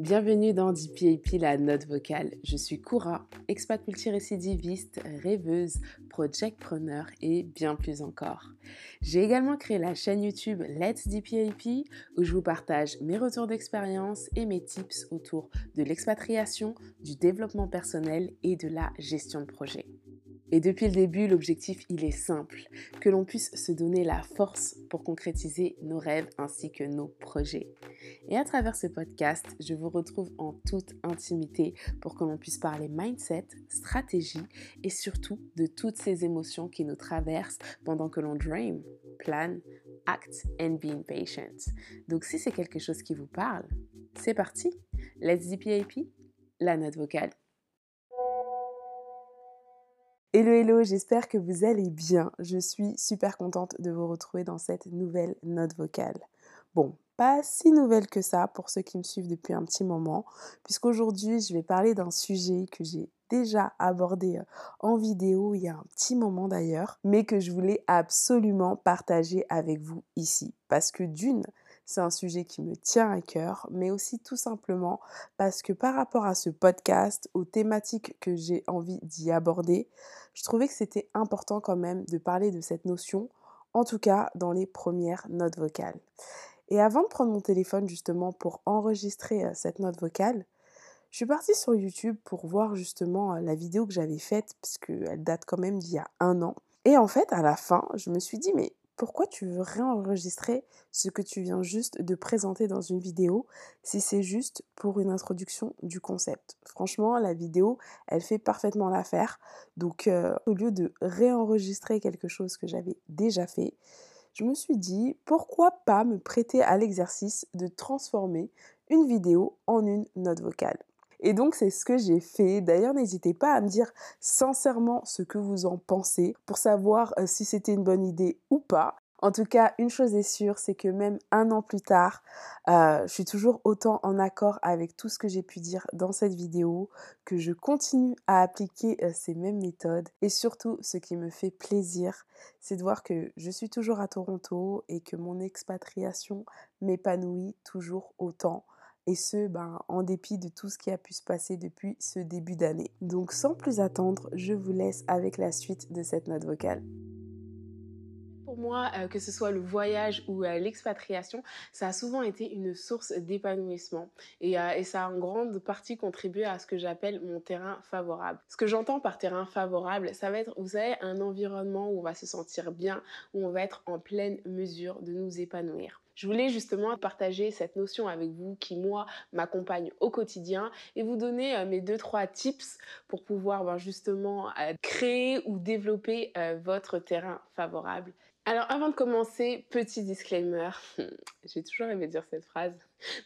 Bienvenue dans DPAP, la note vocale. Je suis Koura, expat multirécidiviste, rêveuse, projectpreneur et bien plus encore. J'ai également créé la chaîne YouTube Let's DPAP où je vous partage mes retours d'expérience et mes tips autour de l'expatriation, du développement personnel et de la gestion de projet. Et depuis le début, l'objectif, il est simple, que l'on puisse se donner la force pour concrétiser nos rêves ainsi que nos projets. Et à travers ce podcast, je vous retrouve en toute intimité pour que l'on puisse parler mindset, stratégie et surtout de toutes ces émotions qui nous traversent pendant que l'on dream, plan, act and be impatient. Donc si c'est quelque chose qui vous parle, c'est parti. Let's DPAP, la note vocale. Hello hello, j'espère que vous allez bien. Je suis super contente de vous retrouver dans cette nouvelle note vocale. Bon, pas si nouvelle que ça pour ceux qui me suivent depuis un petit moment, puisqu'aujourd'hui je vais parler d'un sujet que j'ai déjà abordé euh, en vidéo il y a un petit moment d'ailleurs, mais que je voulais absolument partager avec vous ici. Parce que d'une, c'est un sujet qui me tient à cœur, mais aussi tout simplement parce que par rapport à ce podcast, aux thématiques que j'ai envie d'y aborder, je trouvais que c'était important quand même de parler de cette notion, en tout cas dans les premières notes vocales. Et avant de prendre mon téléphone justement pour enregistrer euh, cette note vocale, je suis partie sur YouTube pour voir justement euh, la vidéo que j'avais faite, parce qu'elle date quand même d'il y a un an. Et en fait, à la fin, je me suis dit, mais pourquoi tu veux réenregistrer ce que tu viens juste de présenter dans une vidéo si c'est juste pour une introduction du concept? Franchement, la vidéo, elle fait parfaitement l'affaire. Donc, euh, au lieu de réenregistrer quelque chose que j'avais déjà fait, je me suis dit, pourquoi pas me prêter à l'exercice de transformer une vidéo en une note vocale? Et donc c'est ce que j'ai fait. D'ailleurs, n'hésitez pas à me dire sincèrement ce que vous en pensez pour savoir euh, si c'était une bonne idée ou pas. En tout cas, une chose est sûre, c'est que même un an plus tard, euh, je suis toujours autant en accord avec tout ce que j'ai pu dire dans cette vidéo, que je continue à appliquer euh, ces mêmes méthodes. Et surtout, ce qui me fait plaisir, c'est de voir que je suis toujours à Toronto et que mon expatriation m'épanouit toujours autant et ce, ben, en dépit de tout ce qui a pu se passer depuis ce début d'année. Donc sans plus attendre, je vous laisse avec la suite de cette note vocale pour moi, euh, que ce soit le voyage ou euh, l'expatriation, ça a souvent été une source d'épanouissement. Et, euh, et, ça a en grande partie contribué à ce que j'appelle mon terrain favorable. Ce que j'entends par terrain favorable, ça va être, vous savez, un environnement où on va se sentir bien, où on va être en pleine mesure de nous épanouir. Je voulais justement partager cette notion avec vous qui, moi, m'accompagne au quotidien et vous donner mes deux, trois tips pour pouvoir ben, justement créer ou développer votre terrain favorable alors avant de commencer, petit disclaimer, j'ai toujours aimé dire cette phrase.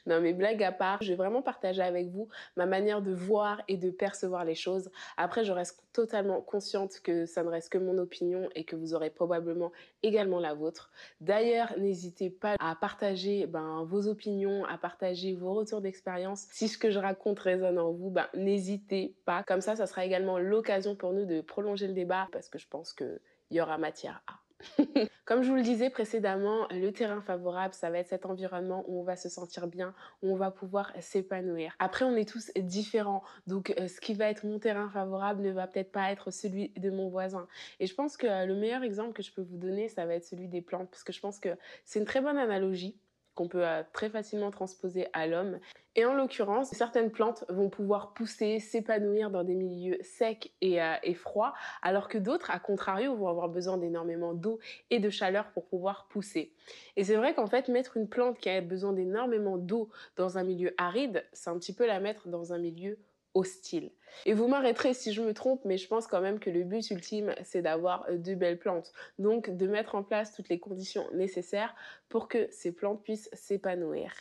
Non mais blague à part, je vais vraiment partager avec vous ma manière de voir et de percevoir les choses. Après, je reste totalement consciente que ça ne reste que mon opinion et que vous aurez probablement également la vôtre. D'ailleurs, n'hésitez pas à partager ben, vos opinions, à partager vos retours d'expérience. Si ce que je raconte résonne en vous, ben, n'hésitez pas. Comme ça, ça sera également l'occasion pour nous de prolonger le débat parce que je pense qu'il y aura matière à. Comme je vous le disais précédemment, le terrain favorable, ça va être cet environnement où on va se sentir bien, où on va pouvoir s'épanouir. Après, on est tous différents, donc euh, ce qui va être mon terrain favorable ne va peut-être pas être celui de mon voisin. Et je pense que euh, le meilleur exemple que je peux vous donner, ça va être celui des plantes, parce que je pense que c'est une très bonne analogie qu'on peut euh, très facilement transposer à l'homme. Et en l'occurrence, certaines plantes vont pouvoir pousser, s'épanouir dans des milieux secs et, euh, et froids, alors que d'autres, à contrario, vont avoir besoin d'énormément d'eau et de chaleur pour pouvoir pousser. Et c'est vrai qu'en fait, mettre une plante qui a besoin d'énormément d'eau dans un milieu aride, c'est un petit peu la mettre dans un milieu hostile. Et vous m'arrêterez si je me trompe, mais je pense quand même que le but ultime, c'est d'avoir euh, de belles plantes. Donc de mettre en place toutes les conditions nécessaires pour que ces plantes puissent s'épanouir.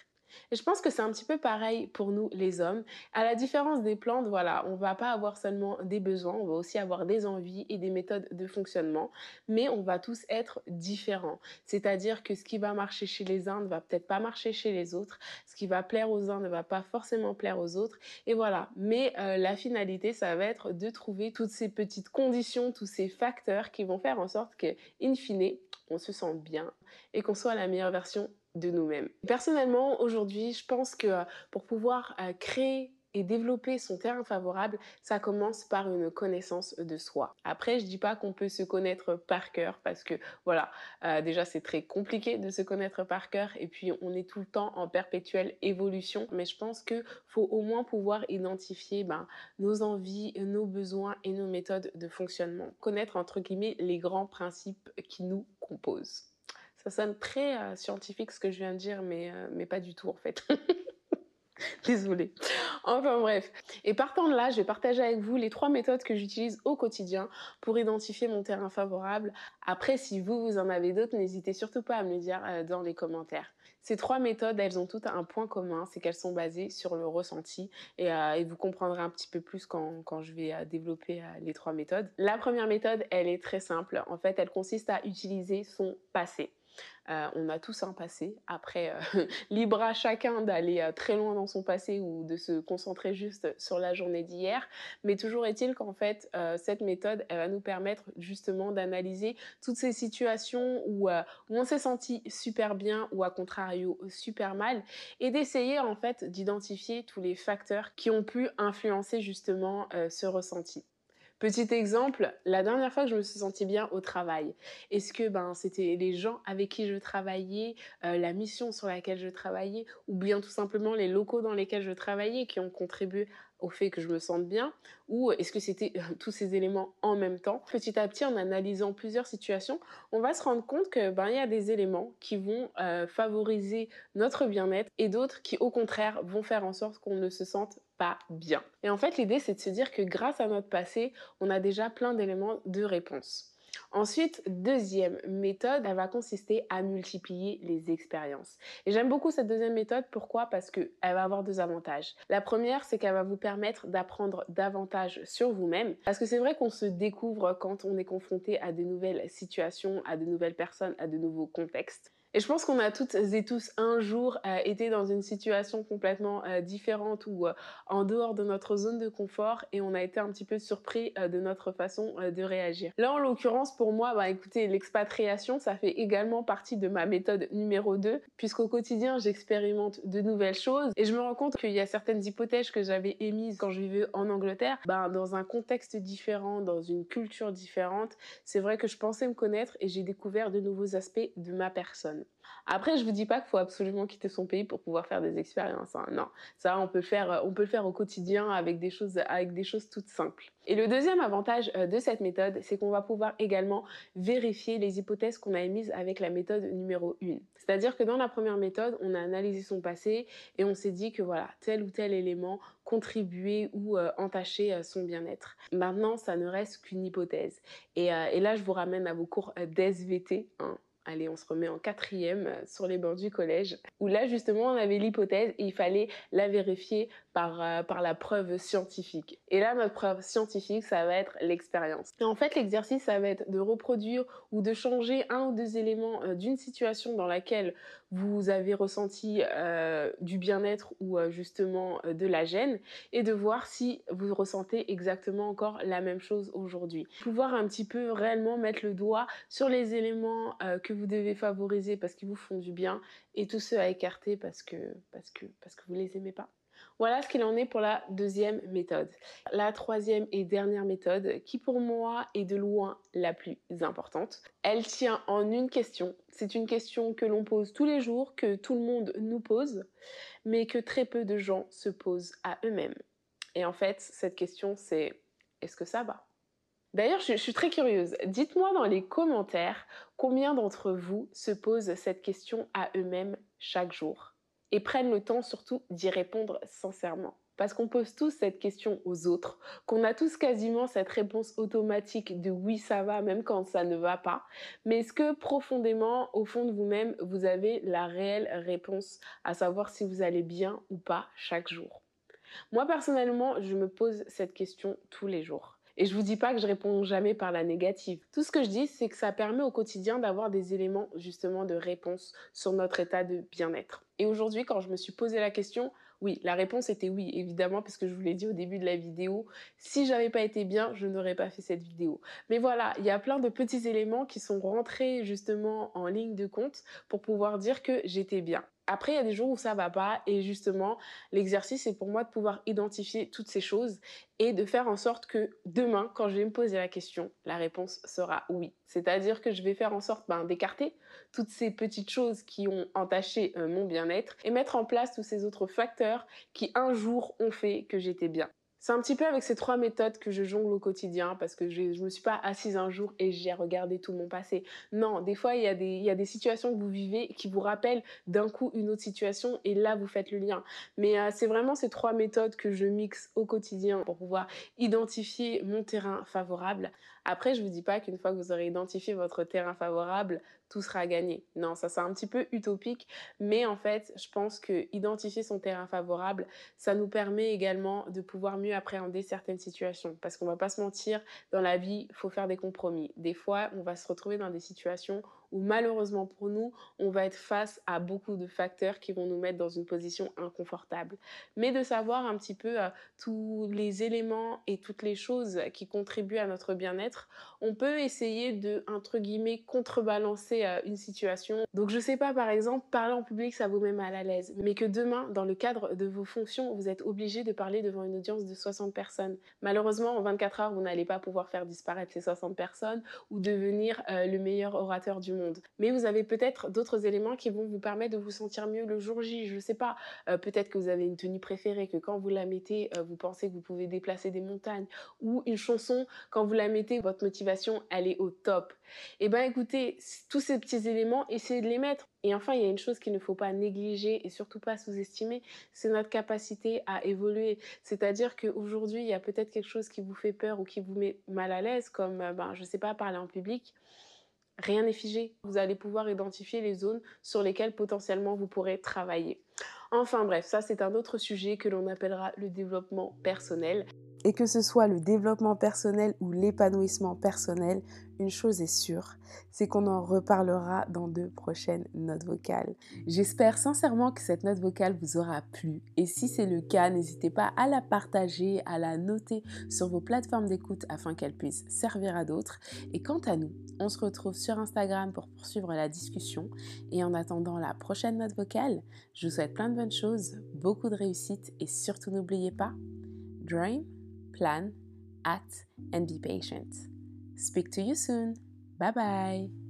Et je pense que c'est un petit peu pareil pour nous les hommes. À la différence des plantes, voilà, on va pas avoir seulement des besoins, on va aussi avoir des envies et des méthodes de fonctionnement, mais on va tous être différents. C'est-à-dire que ce qui va marcher chez les uns ne va peut-être pas marcher chez les autres, ce qui va plaire aux uns ne va pas forcément plaire aux autres, et voilà. Mais euh, la finalité, ça va être de trouver toutes ces petites conditions, tous ces facteurs qui vont faire en sorte que, in fine, on se sente bien et qu'on soit la meilleure version de nous-mêmes. Personnellement, aujourd'hui, je pense que euh, pour pouvoir euh, créer et développer son terrain favorable, ça commence par une connaissance de soi. Après, je dis pas qu'on peut se connaître par cœur parce que voilà, euh, déjà c'est très compliqué de se connaître par cœur et puis on est tout le temps en perpétuelle évolution. Mais je pense que faut au moins pouvoir identifier ben, nos envies, nos besoins et nos méthodes de fonctionnement. Connaître entre guillemets les grands principes qui nous composent. Ça sonne très euh, scientifique ce que je viens de dire, mais, euh, mais pas du tout en fait. Désolée. Enfin bref. Et partant de là, je vais partager avec vous les trois méthodes que j'utilise au quotidien pour identifier mon terrain favorable. Après, si vous, vous en avez d'autres, n'hésitez surtout pas à me le dire euh, dans les commentaires. Ces trois méthodes, elles ont toutes un point commun, c'est qu'elles sont basées sur le ressenti et, vous comprendrez un petit peu plus quand, quand je vais développer les trois méthodes. La première méthode, elle est très simple. En fait, elle consiste à utiliser son passé. Euh, on a tous un passé. Après, euh, libre à chacun d'aller euh, très loin dans son passé ou de se concentrer juste sur la journée d'hier. Mais toujours est-il qu'en fait, cette méthode, elle va nous permettre justement d'analyser toutes ces situations où, on s'est senti super bien ou à contrario super mal et d'essayer en fait d'identifier tous les facteurs qui ont pu influencer justement ce ressenti. Petit exemple, la dernière fois que je me suis sentie bien au travail, est-ce que ben, c'était les gens avec qui je travaillais, euh, la mission sur laquelle je travaillais, ou bien tout simplement les locaux dans lesquels je travaillais qui ont contribué au fait que je me sente bien ou est-ce que c'était euh, tous ces éléments en même temps? Petit à petit, en analysant plusieurs situations, on va se rendre compte que ben il y a des éléments qui vont euh, favoriser notre bien-être et d'autres qui au contraire vont faire en sorte qu'on ne se sente pas bien. Et en fait, l'idée c'est de se dire que grâce à notre passé, on a déjà plein d'éléments de réponse. Ensuite, deuxième méthode, elle va consister à multiplier les expériences. Et j'aime beaucoup cette deuxième méthode. Pourquoi? Parce qu'elle va avoir deux avantages. La première, c'est qu'elle va vous permettre d'apprendre davantage sur vous-même. Parce que c'est vrai qu'on se découvre quand on est confronté à de nouvelles situations, à de nouvelles personnes, à de nouveaux contextes. Et je pense qu'on a toutes et tous un jour euh, été dans une situation complètement euh, différente ou euh, en dehors de notre zone de confort et on a été un petit peu surpris de notre façon de réagir. Là, en l'occurrence, pour moi, bah écoutez, l'expatriation, ça fait également partie de ma méthode numéro 2 puisqu'au quotidien, j'expérimente de nouvelles choses et je me rends compte qu'il y a certaines hypothèses que j'avais émises quand je vivais en Angleterre, bah, dans un contexte différent, dans une culture différente, c'est vrai que je pensais me connaître et j'ai découvert de nouveaux aspects de ma personne. Après, je vous dis pas qu'il faut absolument quitter son pays pour pouvoir faire des expériences. Hein. Non, ça, on peut le faire, on peut le faire au quotidien avec des choses, avec des choses toutes simples. Et le deuxième avantage euh, de cette méthode, c'est qu'on va pouvoir également vérifier les hypothèses qu'on a émises avec la méthode numéro 1. C'est-à-dire que dans la première méthode, on a analysé son passé et on s'est dit que voilà, tel ou tel élément contribuait ou euh, entachait euh, son bien-être. Maintenant, ça ne reste qu'une hypothèse. Et, là, je vous ramène à vos cours d'SVT. Allez, on se remet en quatrième euh, sur les bords du collège, où là justement on avait l'hypothèse et il fallait la vérifier par, euh, par la preuve scientifique. Et là, notre preuve scientifique, ça va être l'expérience. Et en fait, l'exercice, ça va être de reproduire ou de changer un ou deux éléments euh, d'une situation dans laquelle vous avez ressenti du bien-être ou justement de la gêne et de voir si vous ressentez exactement encore la même chose aujourd'hui. Pouvoir un petit peu réellement mettre le doigt sur les éléments que vous devez favoriser parce qu'ils vous font du bien et tous ceux à écarter parce que, parce que, parce que vous les aimez pas. Voilà ce qu'il en est pour la deuxième méthode. La troisième et dernière méthode, qui pour moi est de loin la plus importante, elle tient en une question. C'est une question que l'on pose tous les jours, que tout le monde nous pose, mais que très peu de gens se posent à eux-mêmes. Et en fait, cette question, c'est est-ce que ça va? D'ailleurs, je, suis très curieuse. Dites-moi dans les commentaires combien d'entre vous se posent cette question à eux-mêmes chaque jour et prennent le temps surtout d'y répondre sincèrement. Parce qu'on pose tous cette question aux autres, qu'on a tous quasiment cette réponse automatique de oui ça va même quand ça ne va pas. Mais est-ce que profondément, au fond de vous-même, vous avez la réelle réponse à savoir si vous allez bien ou pas chaque jour? Moi personnellement, je me pose cette question tous les jours. Et je vous dis pas que je réponds jamais par la négative. Tout ce que je dis, c'est que ça permet au quotidien d'avoir des éléments justement de réponse sur notre état de bien-être. Et aujourd'hui, quand je me suis posé la question, Oui, la réponse était oui, évidemment, parce que je vous l'ai dit au début de la vidéo. Si j'avais pas été bien, je n'aurais pas fait cette vidéo. Mais voilà, il y a plein de petits éléments qui sont rentrés justement en ligne de compte pour pouvoir dire que j'étais bien. Après, il y a des jours où ça va pas et justement, l'exercice est pour moi de pouvoir identifier toutes ces choses et de faire en sorte que demain, quand je vais me poser la question, la réponse sera oui. C'est-à-dire que je vais faire en sorte ben, d'écarter toutes ces petites choses qui ont entaché euh, mon bien-être et mettre en place tous ces autres facteurs qui un jour ont fait que j'étais bien. C'est un petit peu avec ces trois méthodes que je jongle au quotidien parce que je ne me suis pas assise un jour et j'ai regardé tout mon passé. Non, des fois, il y, a des, situations que vous vivez qui vous rappellent d'un coup une autre situation et là, vous faites le lien. Mais euh, c'est vraiment ces trois méthodes que je mixe au quotidien pour pouvoir identifier mon terrain favorable. Après, je ne vous dis pas qu'une fois que vous aurez identifié votre terrain favorable, tout sera gagné. Non, ça c'est un petit peu utopique, mais en fait, je pense que identifier son terrain favorable, ça nous permet également de pouvoir mieux appréhender certaines situations. Parce qu'on va pas se mentir, dans la vie, il faut faire des compromis. Des fois, on va se retrouver dans des situations où malheureusement pour nous, on va être face à beaucoup de facteurs qui vont nous mettre dans une position inconfortable. Mais de savoir un petit peu euh, tous les éléments et toutes les choses qui contribuent à notre bien-être, on peut essayer de, entre contrebalancer euh, une situation. Donc je sais pas, par exemple, parler en public, ça vous met mal à l'aise, mais que demain, dans le cadre de vos fonctions, vous êtes obligé de parler devant une audience de 60 personnes. Malheureusement, en 24 heures, vous n'allez pas pouvoir faire disparaître ces 60 personnes ou devenir euh, le meilleur orateur du monde. Mais vous avez peut-être d'autres éléments qui vont vous permettre de vous sentir mieux le jour J. Je ne sais pas, euh, peut-être que vous avez une tenue préférée, que quand vous la mettez, euh, vous pensez que vous pouvez déplacer des montagnes. Ou une chanson, quand vous la mettez, votre motivation, elle est au top. Eh bien écoutez, tous ces petits éléments, essayez de les mettre. Et enfin, il y a une chose qu'il ne faut pas négliger et surtout pas sous-estimer, c'est notre capacité à évoluer. C'est-à-dire qu'aujourd'hui, il y a peut-être quelque chose qui vous fait peur ou qui vous met mal à l'aise, comme, euh, ben, je ne sais pas, parler en public. Rien n'est figé. Vous allez pouvoir identifier les zones sur lesquelles potentiellement vous pourrez travailler. Enfin bref, ça c'est un autre sujet que l'on appellera le développement personnel. Et que ce soit le développement personnel ou l'épanouissement personnel, une chose est sûre, c'est qu'on en reparlera dans deux prochaines notes vocales. J'espère sincèrement que cette note vocale vous aura plu. Et si c'est le cas, n'hésitez pas à la partager, à la noter sur vos plateformes d'écoute afin qu'elle puisse servir à d'autres. Et quant à nous, on se retrouve sur Instagram pour poursuivre la discussion. Et en attendant la prochaine note vocale, je vous souhaite plein de bonnes choses, beaucoup de réussite et surtout n'oubliez pas, dream plan, act, and be patient. Speak to you soon. Bye bye.